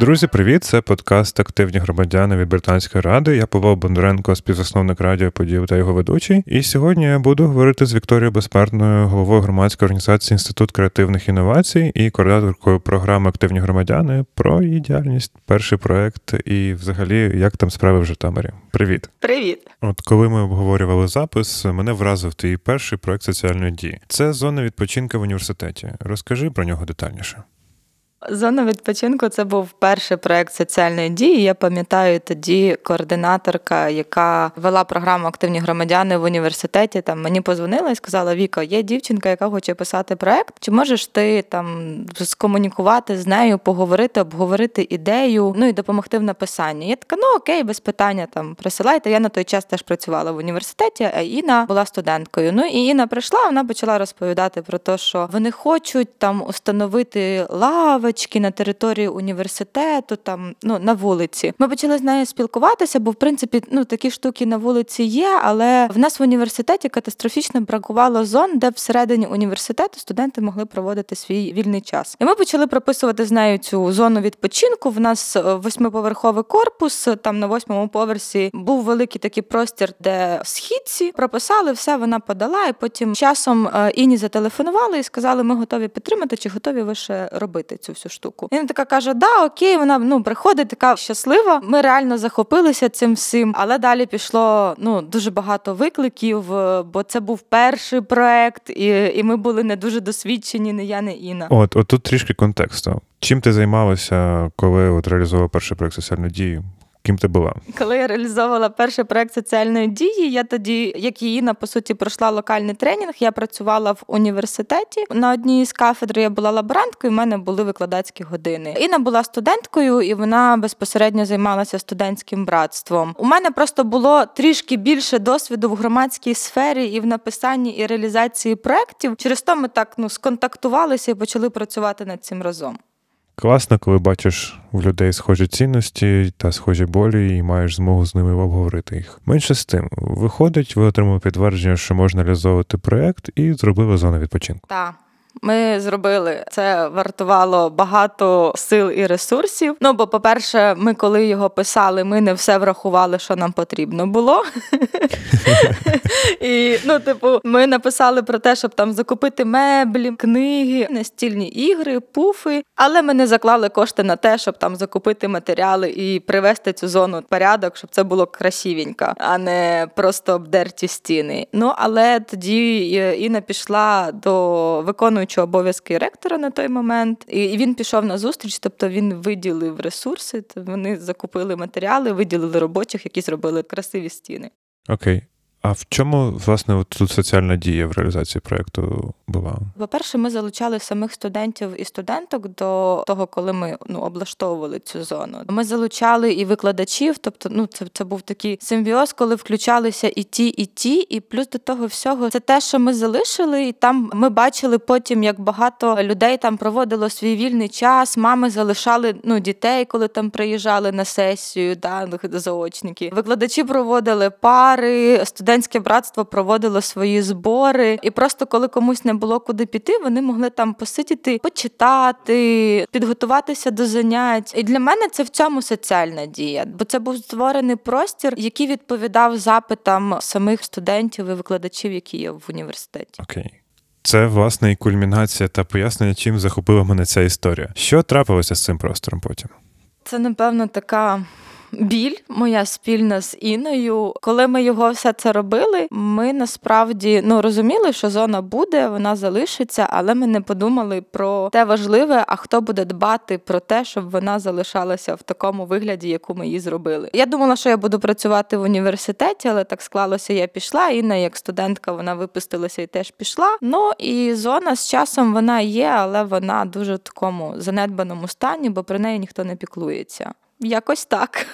Друзі, привіт! Це подкаст Активні громадяни від Британської ради. Я Павло Бондаренко, співзасновник радіо поділ та його ведучий. І сьогодні я буду говорити з Вікторією Безсмертною, головою громадської організації Інститут креативних інновацій і координаторкою програми Активні громадяни про її діяльність, перший проект і, взагалі, як там справи в Житомирі. Привіт, привіт. От коли ми обговорювали запис, мене вразив твій перший проект соціальної дії. Це зона відпочинку в університеті. Розкажи про нього детальніше. Зона відпочинку це був перший проект соціальної дії. Я пам'ятаю тоді координаторка, яка вела програму Активні громадяни в університеті. Там мені позвонила і сказала: Віка, є дівчинка, яка хоче писати проект. Чи можеш ти там скомунікувати з нею, поговорити, обговорити ідею, ну і допомогти в написанні? Я така, ну окей, без питання там присилайте. Я на той час теж працювала в університеті, а Інна була студенткою. Ну і Інна прийшла, вона почала розповідати про те, що вони хочуть там установити лави лавочки на території університету, там ну на вулиці. Ми почали з нею спілкуватися, бо в принципі ну такі штуки на вулиці є. Але в нас в університеті катастрофічно бракувало зон, де всередині університету студенти могли проводити свій вільний час. І ми почали прописувати з нею цю зону відпочинку. В нас е, восьмиповерховий корпус. Там на восьмому поверсі був великий такий простір, де східці прописали все. Вона подала, і потім часом е, іні зателефонували і сказали, ми готові підтримати, чи готові ви ще робити цю всю штуку. І вона така каже: Да, окей, вона ну приходить, така щаслива. Ми реально захопилися цим всім, але далі пішло ну дуже багато викликів, е, бо це був перший проект, і і ми були не дуже досвідчені, не я, не Іна. От, от тут трішки контексту. Чим ти займалася, коли от реалізував перший проект соціальну дії? Ким ти була? Коли я реалізовувала перший проект соціальної дії, я тоді, як і Інна, по суті, пройшла локальний тренінг. Я працювала в університеті. На одній з кафедр я була лаборанткою, у мене були викладацькі години. Інна була студенткою, і вона безпосередньо займалася студентським братством. У мене просто було трішки більше досвіду в громадській сфері і в написанні і реалізації проєктів. Через то ми так ну сконтактувалися і почали працювати над цим разом. Класно, коли бачиш в людей схожі цінності та схожі болі, і маєш змогу з ними обговорити їх. Менше з тим, виходить, ви отримали підтвердження, що можна реалізовувати проект, і зробили зону відпочинку. Так. Ми зробили це вартувало багато сил і ресурсів. Ну бо, по-перше, ми коли його писали, ми не все врахували, що нам потрібно було. І ну, типу, ми написали про те, щоб там закупити меблі, книги, настільні ігри, пуфи. Але ми не заклали кошти на те, щоб там закупити матеріали і привести цю зону в порядок, щоб це було красивенько, а не просто обдерті стіни. Ну але тоді е, Інна пішла до виконуючого виконуючого обов'язки ректора на той момент, і він пішов на зустріч, тобто він виділив ресурси. Вони закупили матеріали, виділили робочих, які зробили красиві стіни. Окей. А в чому власне от тут соціальна дія в реалізації проєкту була? По-перше, ми залучали самих студентів і студенток до того, коли ми ну облаштовували цю зону. Ми залучали і викладачів, тобто, ну це це був такий симбіоз, коли включалися і ті, і ті, і плюс до того всього, це те, що ми залишили, і там ми бачили потім, як багато людей там проводило свій вільний час. Мами залишали ну дітей, коли там приїжджали на сесію, да, заочники. Викладачі проводили пари, студентське братство проводило свої збори, і просто коли комусь не було куди піти, вони могли там посидіти, почитати, підготуватися до занять. І для мене це в цьому соціальна дія, бо це був створений простір, який відповідав запитам самих студентів і викладачів, які є в університеті. Окей. Це власне і кульмінація та пояснення, чим захопила мене ця історія. Що трапилося з цим простором потім? Це напевно така біль моя спільна з Іною. Коли ми його все це робили, ми насправді ну розуміли, що зона буде, вона залишиться, але ми не подумали про те важливе, а хто буде дбати про те, щоб вона залишалася в такому вигляді, яку ми її зробили. Я думала, що я буду працювати в університеті, але так склалося, я пішла. Інна, як студентка, вона випустилася і теж пішла. Ну і зона з часом вона є, але вона дуже в такому занедбаному стані, бо про неї ніхто не піклується. Якось так.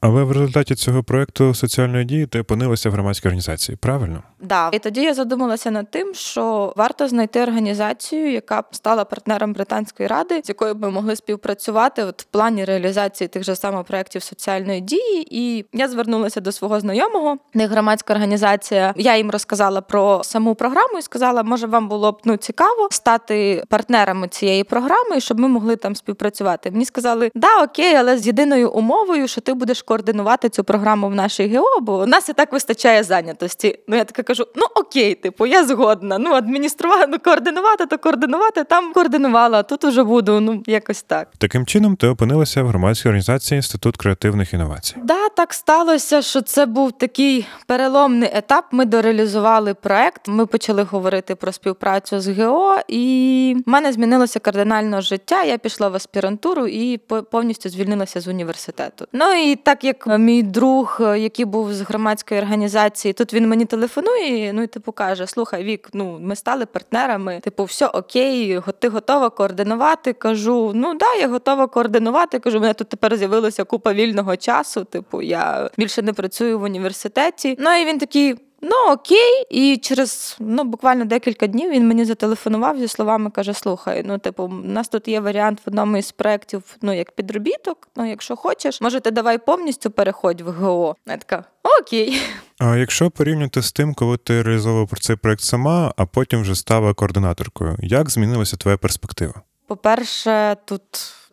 Але в результаті цього проекту соціальної дії ти опинилася в громадській організації, правильно? Да, і тоді я задумалася над тим, що варто знайти організацію, яка б стала партнером британської ради, з якою ми могли співпрацювати от в плані реалізації тих же самих проєктів соціальної дії. І я звернулася до свого знайомого, не громадська організація. Я їм розказала про саму програму і сказала, може вам було б ну цікаво стати партнерами цієї програми, щоб ми могли там співпрацювати. Мені сказали, да, окей, але з єдиною умовою, що ти будеш координувати цю програму в нашій ГО, бо у нас і так вистачає зайнятості. Ну я така кажу: ну окей, типу, я згодна. Ну адмініструвати, ну координувати, то координувати там координувала. а Тут уже буду. Ну якось так. Таким чином, ти опинилася в громадській організації Інститут креативних інновацій. Да, так сталося, що це був такий переломний етап. Ми дореалізували проект. Ми почали говорити про співпрацю з ГО, і в мене змінилося кардинально життя. Я пішла в аспірантуру і по- повністю звільнилася з університету. Ну і так як мій друг, який був з громадської організації, тут він мені телефонує. Ну і типу каже: Слухай, Вік, ну ми стали партнерами. Типу, все окей, ти готова координувати? Кажу, ну да, я готова координувати. Кажу, мене тут тепер з'явилася купа вільного часу. Типу, я більше не працюю в університеті. Ну і він такий. Ну окей, і через ну буквально декілька днів він мені зателефонував зі словами, каже: Слухай, ну типу, у нас тут є варіант в одному із проєктів, ну як підробіток. Ну, якщо хочеш, може, ти давай повністю переходь в ГО. Я така окей. А якщо порівняти з тим, коли ти реалізовував про цей проект сама, а потім вже стала координаторкою, як змінилася твоя перспектива? По-перше, тут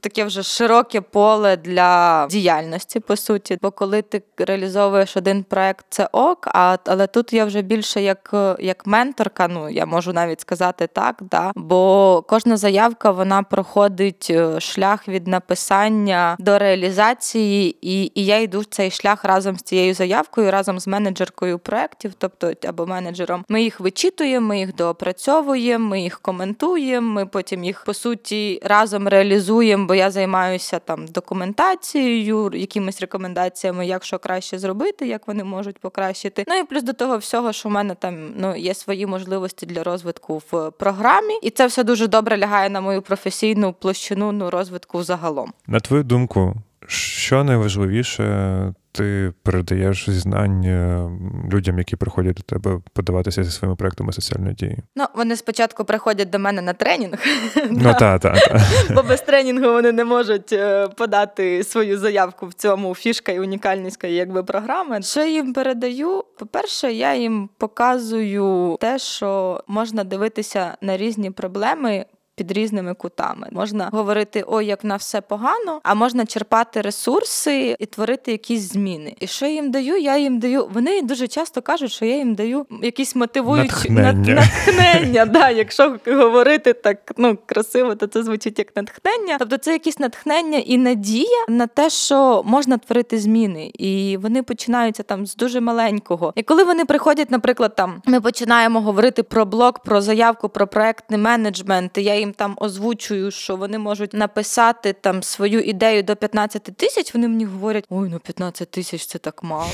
таке вже широке поле для діяльності, по суті. Бо коли ти реалізовуєш один проект, це ок, а але тут я вже більше як, як менторка, ну я можу навіть сказати так, да. бо кожна заявка вона проходить е, шлях від написання до реалізації, і, і я йду цей шлях разом з цією заявкою, разом з менеджеркою проєктів, тобто або менеджером. Ми їх вичитуємо, ми їх доопрацьовуємо, ми їх коментуємо. Ми потім їх по суті разом реалізуємо, бо я займаюся там документацією, якимись рекомендаціями, як що краще зробити, як вони можуть покращити. Ну і плюс до того всього, що в мене там ну є свої можливості для розвитку в програмі, і це все дуже добре лягає на мою професійну площину ну, розвитку загалом. На твою думку, що найважливіше ти передаєш е, людям, які приходять до тебе подаватися зі своїми проектами соціальної дії? Ну вони спочатку приходять до мене на тренінг. Ну та, та, та. Бо без тренінгу вони не можуть е, подати свою заявку в цьому фішка і унікальність якби програми. Що я їм передаю? По-перше, я їм показую те, що можна дивитися на різні проблеми. Під різними кутами можна говорити, ой, як на все погано, а можна черпати ресурси і творити якісь зміни. І що я їм даю? Я їм даю. Вони дуже часто кажуть, що я їм даю якісь мотивуючі Натхнення. натхнення. Да, якщо говорити так ну красиво, то це звучить як натхнення. Тобто це якесь натхнення і надія на те, що можна творити зміни, і вони починаються там з дуже маленького. І коли вони приходять, наприклад, там ми починаємо говорити про блок, про заявку, про проектний менеджмент. і Я їм там озвучую, що вони можуть написати там свою ідею до 15 тисяч. Вони мені говорять: ой, ну 15 тисяч це так мало.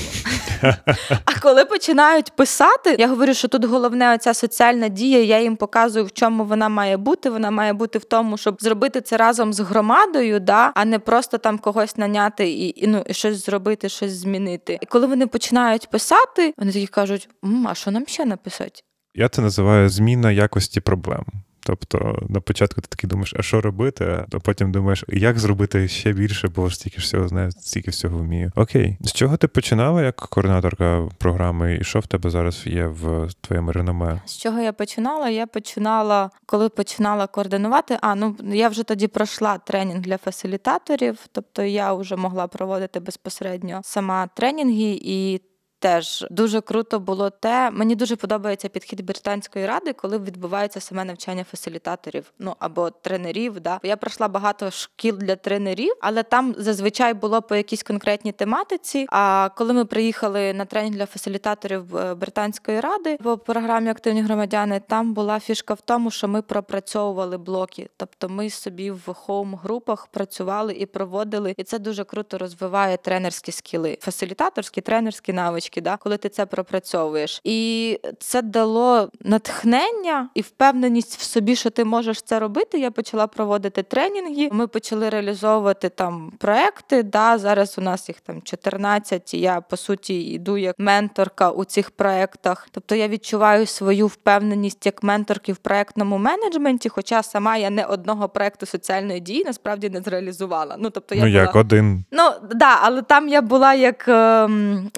А коли починають писати, я говорю, що тут головне оця соціальна дія. Я їм показую, в чому вона має бути. Вона має бути в тому, щоб зробити це разом з громадою, да, а не просто там когось наняти і, і ну і щось зробити, щось змінити. І коли вони починають писати, вони такі кажуть: «М, а що нам ще написати? Я це називаю зміна якості проблем. Тобто на початку ти такий думаєш, а що робити? А потім думаєш, як зробити ще більше, бо стільки всього знаю, стільки всього вмію. Окей, з чого ти починала як координаторка програми, і що в тебе зараз є в твоєму реноме? З чого я починала? Я починала, коли починала координувати. А ну я вже тоді пройшла тренінг для фасилітаторів, тобто я вже могла проводити безпосередньо сама тренінги і. Теж дуже круто було те. Мені дуже подобається підхід британської ради, коли відбувається саме навчання фасилітаторів, ну або тренерів. Да. Я пройшла багато шкіл для тренерів, але там зазвичай було по якійсь конкретній тематиці. А коли ми приїхали на тренінг для фасилітаторів е, британської ради по програмі Активні громадяни, там була фішка в тому, що ми пропрацьовували блоки. Тобто ми собі в хоум-групах працювали і проводили, і це дуже круто розвиває тренерські скіли, фасилітаторські, тренерські навички. Навички, да, коли ти це пропрацьовуєш. І це дало натхнення і впевненість в собі, що ти можеш це робити. Я почала проводити тренінги. Ми почали реалізовувати там проекти. Да, Зараз у нас їх там 14, і я по суті йду як менторка у цих проектах. Тобто я відчуваю свою впевненість як менторки в проектному менеджменті, хоча сама я не одного проекту соціальної дії насправді не зреалізувала. Ну тобто я ну була... як один. Ну да, але там я була як ем,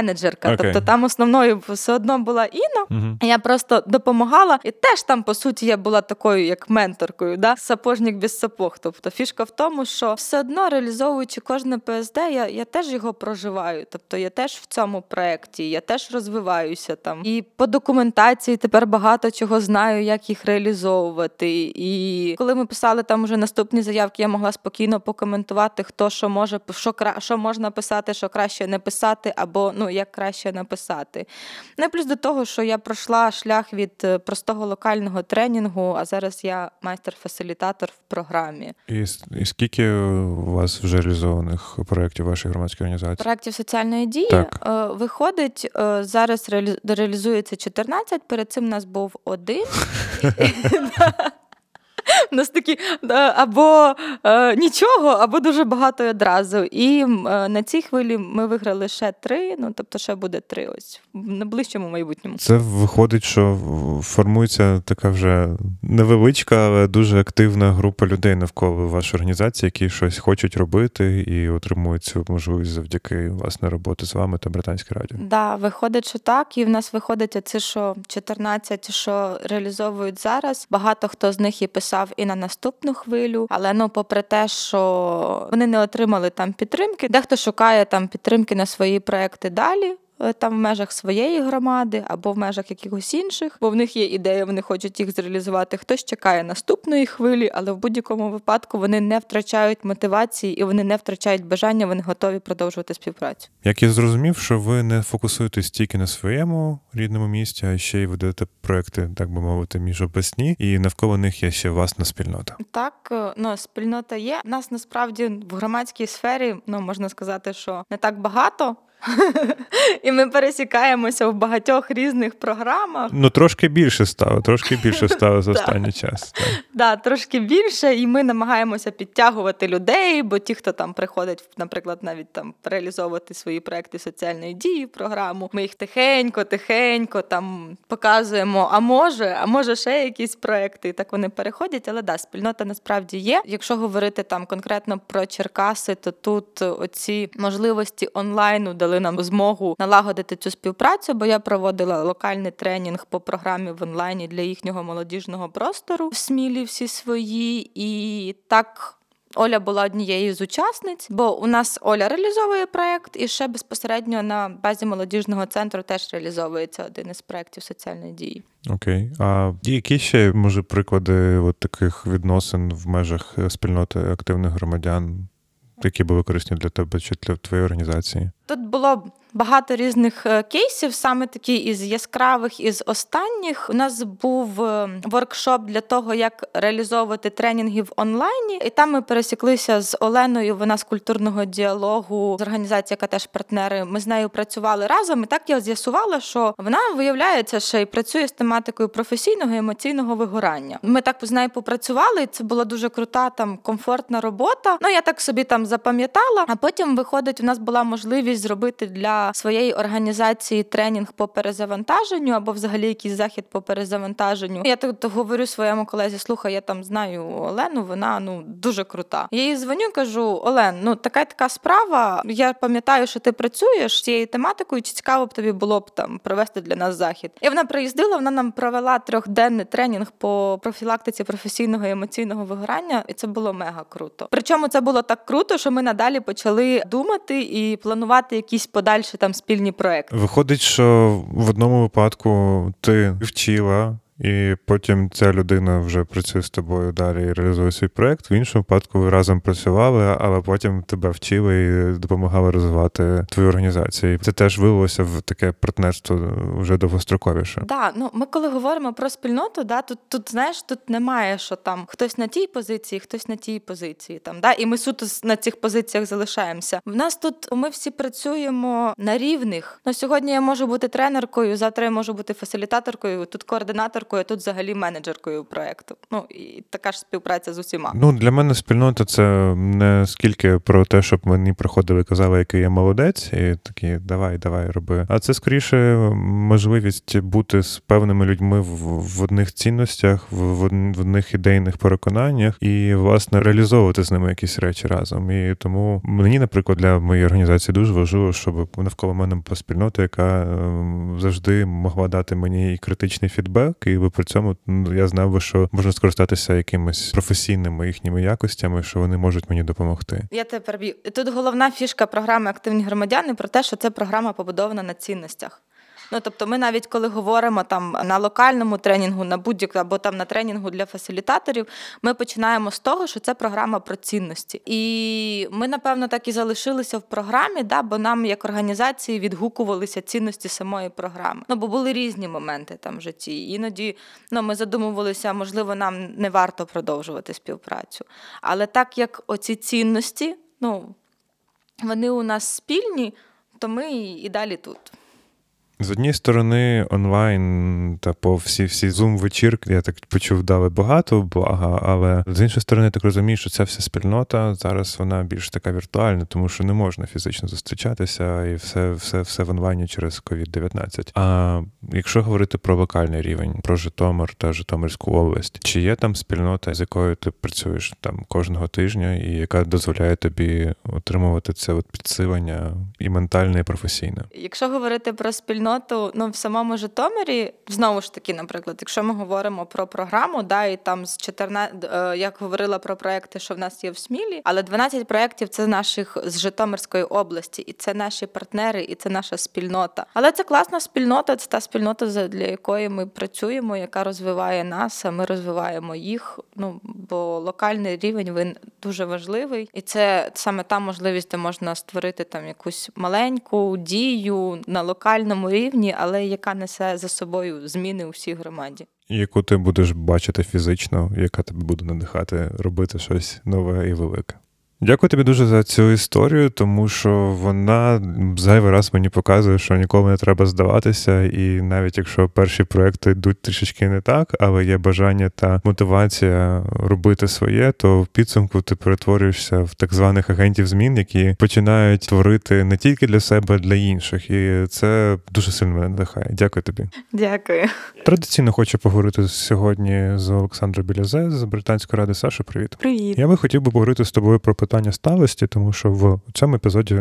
співменеджерка. Окей. Тобто там основною все одно була Інна. Угу. Я просто допомагала, і теж там, по суті, я була такою, як менторкою, да? сапожник без сапог. Тобто фішка в тому, що все одно реалізовуючи кожне ПСД, я, я теж його проживаю. Тобто я теж в цьому проєкті, я теж розвиваюся там. І по документації тепер багато чого знаю, як їх реалізовувати. І коли ми писали там уже наступні заявки, я могла спокійно покоментувати, хто що може, що, що можна писати, що краще не писати, або ну як краще написати. Ну і плюс до того, що я пройшла шлях від е, простого локального тренінгу, а зараз я майстер-фасилітатор в програмі. І, і скільки у вас вже реалізованих проєктів вашої громадської організації? Проєктів соціальної дії Так. е, виходить, е, зараз реалі- реалізується 14, перед цим у нас був один. У нас такі або е, нічого, або дуже багато одразу. І е, на цій хвилі ми виграли ще три, ну тобто ще буде три ось в найближчому майбутньому. Це виходить, що формується така вже невеличка, але дуже активна група людей навколо вашої організації, які щось хочуть робити і отримують цю можливість завдяки власне роботи з вами та британське радіо. Да, виходить, що так, і в нас виходить оце, що 14, що реалізовують зараз. Багато хто з них і писав і на наступну хвилю. Але ну, попри те, що вони не отримали там підтримки, дехто шукає там підтримки на свої проекти далі. Е, Там в межах своєї громади або в межах якихось інших, бо в них є ідея, вони хочуть їх зреалізувати. Хтось чекає наступної хвилі, але в будь-якому випадку вони не втрачають мотивації і вони не втрачають бажання, вони готові продовжувати співпрацю. Як я зрозумів, що ви не фокусуєтесь тільки на своєму рідному місті, а ще й ведете проекти, так би мовити, міжобласні, і навколо них є ще власна спільнота. Так, е, ну спільнота є. Нас насправді в громадській сфері, ну можна сказати, що не так багато. І ми пересікаємося в багатьох різних програмах. Ну трошки більше стало, трошки більше стало за останній час. Так. Да, трошки більше, і ми намагаємося підтягувати людей, бо ті, хто там приходять, наприклад, навіть там реалізовувати свої проекти соціальної дії програму, ми їх тихенько, тихенько там показуємо. А може, а може ще якісь проекти, і так вони переходять. Але да, спільнота насправді є. Якщо говорити там конкретно про Черкаси, то тут оці можливості онлайну дали нам змогу налагодити цю співпрацю, бо я проводила локальний тренінг по програмі в онлайні для їхнього молодіжного простору в Смілі всі свої, і так. Оля була однією з учасниць, бо у нас Оля реалізовує проект, і ще безпосередньо на базі молодіжного центру теж реалізовується один із проєктів соціальної дії. Окей. А які ще може приклади от таких відносин в межах спільноти активних громадян, які були корисні для тебе чи для твоєї організації? Тут було багато різних е, кейсів, саме такі із яскравих, із останніх. У нас був е, воркшоп для того, як реалізовувати тренінги в онлайні, і там ми пересіклися з Оленою. Вона з культурного діалогу з організації, яка теж партнери. Ми з нею працювали разом. І так я з'ясувала, що вона виявляється, ще й працює з тематикою професійного і емоційного вигорання. Ми так з нею попрацювали. Це була дуже крута, там комфортна робота. Ну я так собі там запам'ятала. А потім виходить, у нас була можливість зробити для своєї організації тренінг по перезавантаженню або взагалі якийсь захід по перезавантаженню. Я тут говорю своєму колезі: слухай, я там знаю Олену, вона ну дуже крута. Я їй дзвоню, кажу: Олен, ну така така справа. Я пам'ятаю, що ти працюєш з цією тематикою. Чи цікаво б тобі було б там провести для нас захід? І вона приїздила, вона нам провела трьохденний тренінг по профілактиці професійного і емоційного вигорання, і це було мега круто. Причому це було так круто, що ми надалі почали думати і планувати якісь подальші там спільні проекти. Виходить, що в одному випадку ти вчила і потім ця людина вже працює з тобою далі і реалізує свій проект. В іншому випадку ви разом працювали, але потім тебе вчили і допомагали розвивати твою організацію. І це теж вилилося в таке партнерство вже довгостроковіше. Да, ну ми коли говоримо про спільноту, да, тут, тут знаєш, тут немає, що там хтось на тій позиції, хтось на тій позиції. Там, да, і ми суто на цих позиціях залишаємося. В нас тут ми всі працюємо на рівних. Ну, сьогодні я можу бути тренеркою, завтра я можу бути фасилітаторкою, тут координаторкою, а тут взагалі менеджеркою проекту. Ну і така ж співпраця з усіма. Ну для мене спільнота це не скільки про те, щоб мені приходили і казали, який я молодець, і такі давай, давай, роби. А це скоріше можливість бути з певними людьми в, одних цінностях, в одних ідейних переконаннях, і власне реалізовувати з ними якісь речі разом. І тому мені, наприклад, для моєї організації дуже важливо, щоб навколо мене була спільнота, яка ем, завжди могла дати мені і критичний фідбек, і ви при цьому ну, я знав би, що можна скористатися якимись професійними їхніми якостями, що вони можуть мені допомогти. Я тебе переб'ю. Тут головна фішка програми Активні громадяни про те, що це програма побудована на цінностях. Ну тобто, ми навіть коли говоримо там на локальному тренінгу, на будь-яку або там на тренінгу для фасилітаторів, ми починаємо з того, що це програма про цінності. І ми, напевно, так і залишилися в програмі, да, бо нам як організації відгукувалися цінності самої програми. Ну бо були різні моменти там в житті. Іноді ну, ми задумувалися, можливо, нам не варто продовжувати співпрацю. Але так як оці цінності, ну вони у нас спільні, то ми і далі тут. З однієї сторони, онлайн та по всі всі зум вечірки, я так почув, дали багато блага, але з іншої сторони, я так розумію, що ця вся спільнота зараз вона більш така віртуальна, тому що не можна фізично зустрічатися, і все, все, все в онлайні через COVID-19. А якщо говорити про локальний рівень, про Житомир та Житомирську область, чи є там спільнота, з якою ти працюєш там кожного тижня, і яка дозволяє тобі отримувати це от підсилення і ментальне, і професійне? Якщо говорити про спільноту, ну в самому Житомирі, знову ж таки, наприклад, якщо ми говоримо про програму, да, і там з 14, е, як говорила про проекти, що в нас є в Смілі, але 12 проєктів це наших з Житомирської області, і це наші партнери, і це наша спільнота. Але це класна спільнота, це та спільнота, для якої ми працюємо, яка розвиває нас, а ми розвиваємо їх. Ну бо локальний рівень він дуже важливий, і це саме та можливість, де можна створити там якусь маленьку дію на локальному рівні, але яка несе за собою зміни у всій громаді. яку ти будеш бачити фізично, яка тебе буде надихати робити щось нове і велике. Дякую тобі дуже за цю історію, тому що вона зайвий раз мені показує, що ніколи не треба здаватися, і навіть якщо перші проекти йдуть трішечки не так, але є бажання та мотивація робити своє, то в підсумку ти перетворюєшся в так званих агентів змін, які починають творити не тільки для себе, а для інших. І це дуже сильно мене надихає. Дякую тобі. Дякую. Традиційно хочу поговорити сьогодні з Олександрою Білязе з Британської ради. Саша, привіт. Привіт. Я би хотів би поговорити з тобою про питання сталості, тому що в цьому епізоді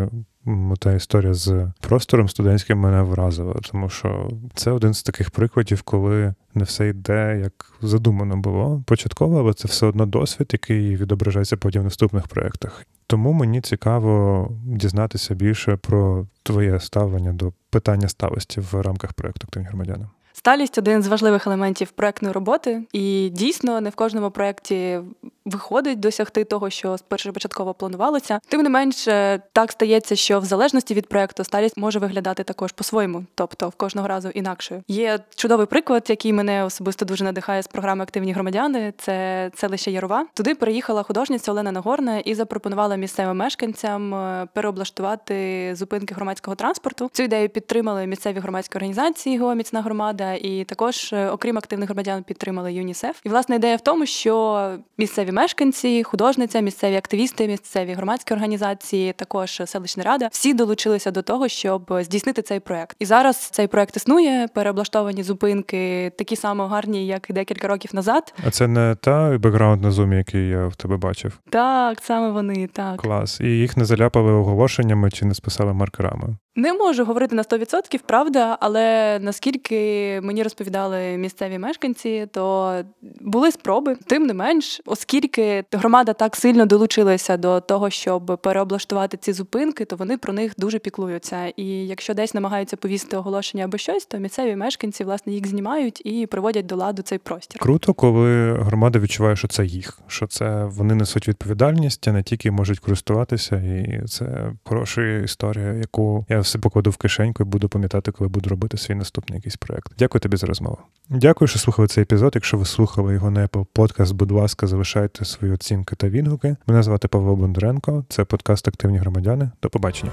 та історія з простором студентським мене вразила, тому що це один з таких прикладів, коли не все йде як задумано було початково, але це все одно досвід, який відображається потім в наступних проєктах. Тому мені цікаво дізнатися більше про твоє ставлення до питання сталості в рамках проєкту «Активні громадяни. Сталість один з важливих елементів проектної роботи, і дійсно не в кожному проєкті виходить досягти того, що першопочатково планувалося. Тим не менше, так стається, що в залежності від проекту сталість може виглядати також по-своєму, тобто в кожного разу інакшою. Є чудовий приклад, який мене особисто дуже надихає з програми Активні громадяни. Це селище Ярова. Туди приїхала художниця Олена Нагорна і запропонувала місцевим мешканцям е, переоблаштувати зупинки громадського транспорту. Цю ідею підтримали місцеві громадські організації «Гео Міцна громада, і також, е, окрім активних громадян, підтримали ЮНІСЕФ. І власне ідея в тому, що місцеві мешканці, художниця, місцеві активісти, місцеві громадські організації, також селищна рада, всі долучилися до того, щоб здійснити цей проект. І зараз цей проект існує. Переоблаштовані зупинки такі само гарні, як і декілька років назад. А це не та бекграунд на зумі, який я в тебе бачив. Так, саме вони так. Клас. І їх не заляпали оголошеннями чи не списали маркерами. Не можу говорити на 100%, правда, але наскільки мені розповідали місцеві мешканці, то були спроби. Тим не менш, оскільки громада так сильно долучилася до того, щоб переоблаштувати ці зупинки, то вони про них дуже піклуються. І якщо десь намагаються повісити оголошення або щось, то місцеві мешканці власне їх знімають і приводять до ладу цей простір. Круто, коли громада відчуває, що це їх, що це вони несуть відповідальність, а не тільки можуть користуватися, і це хороша історія, яку все покладу в кишеньку і буду пам'ятати, коли буду робити свій наступний якийсь проект. Дякую тобі за розмову. Дякую, що слухали цей епізод. Якщо ви слухали його на Apple Podcast, будь ласка, залишайте свої оцінки та відгуки. Мене звати Павло Бондаренко. Це подкаст Активні громадяни. До побачення.